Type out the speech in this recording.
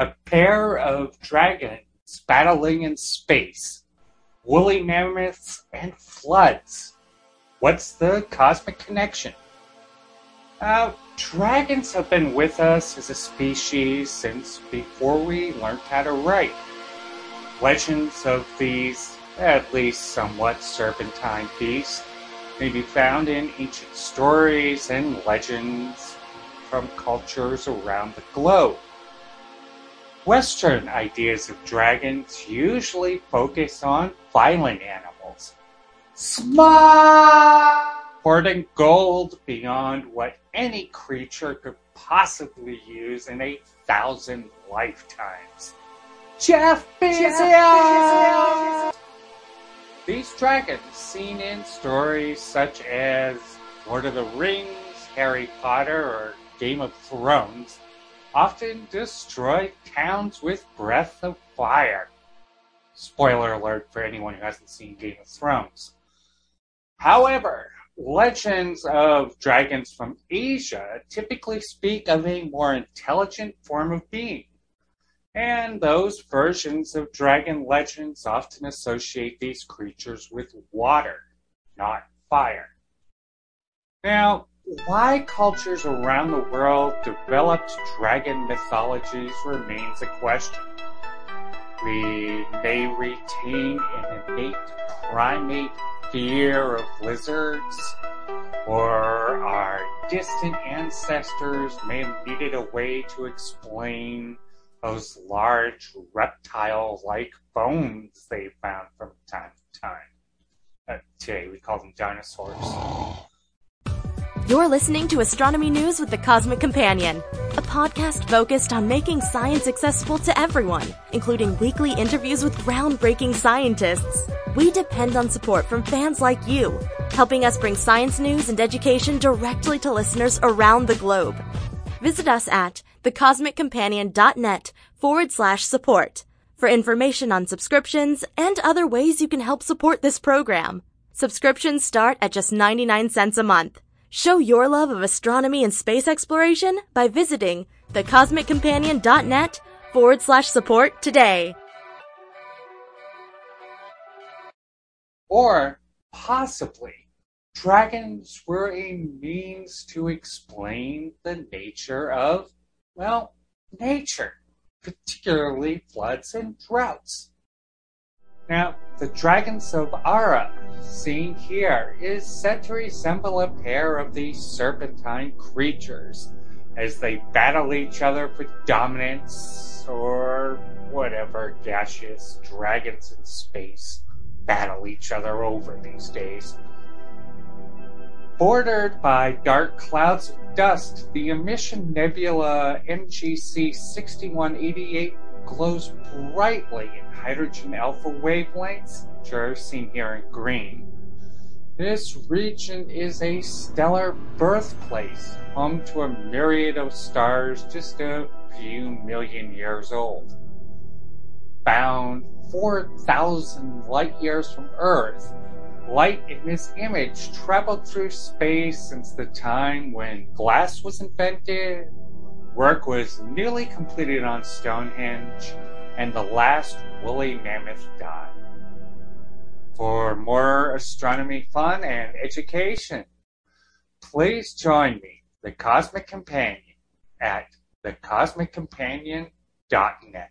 A pair of dragons battling in space, woolly mammoths, and floods. What's the cosmic connection? Uh, dragons have been with us as a species since before we learned how to write. Legends of these, at least somewhat serpentine beasts, may be found in ancient stories and legends from cultures around the globe. Western ideas of dragons usually focus on violent animals, smart, hoarding gold beyond what any creature could possibly use in a thousand lifetimes. Jeff Bezos! These dragons, seen in stories such as Lord of the Rings, Harry Potter, or Game of Thrones, often destroy towns with breath of fire. Spoiler alert for anyone who hasn't seen Game of Thrones. However, legends of dragons from Asia typically speak of a more intelligent form of being and those versions of dragon legends often associate these creatures with water, not fire. Now, why cultures around the world developed dragon mythologies remains a question. We may retain an innate primate fear of lizards, or our distant ancestors may have needed a way to explain those large reptile-like bones they found from time to time. Uh, today we call them dinosaurs. You're listening to Astronomy News with the Cosmic Companion, a podcast focused on making science accessible to everyone, including weekly interviews with groundbreaking scientists. We depend on support from fans like you, helping us bring science news and education directly to listeners around the globe. Visit us at thecosmiccompanion.net forward slash support for information on subscriptions and other ways you can help support this program. Subscriptions start at just 99 cents a month. Show your love of astronomy and space exploration by visiting thecosmiccompanion.net forward slash support today. Or possibly dragons were a means to explain the nature of, well, nature, particularly floods and droughts. Now, the dragons of Ara, seen here, is said to resemble a pair of these serpentine creatures as they battle each other for dominance or whatever gaseous dragons in space battle each other over these days. Bordered by dark clouds of dust, the emission nebula NGC 6188 glows brightly in hydrogen alpha wavelengths, which are seen here in green. This region is a stellar birthplace, home to a myriad of stars just a few million years old. Found 4,000 light years from Earth, light in this image traveled through space since the time when glass was invented, work was nearly completed on Stonehenge, and the last woolly mammoth died. For more astronomy fun and education, please join me, the Cosmic Companion, at thecosmiccompanion.net.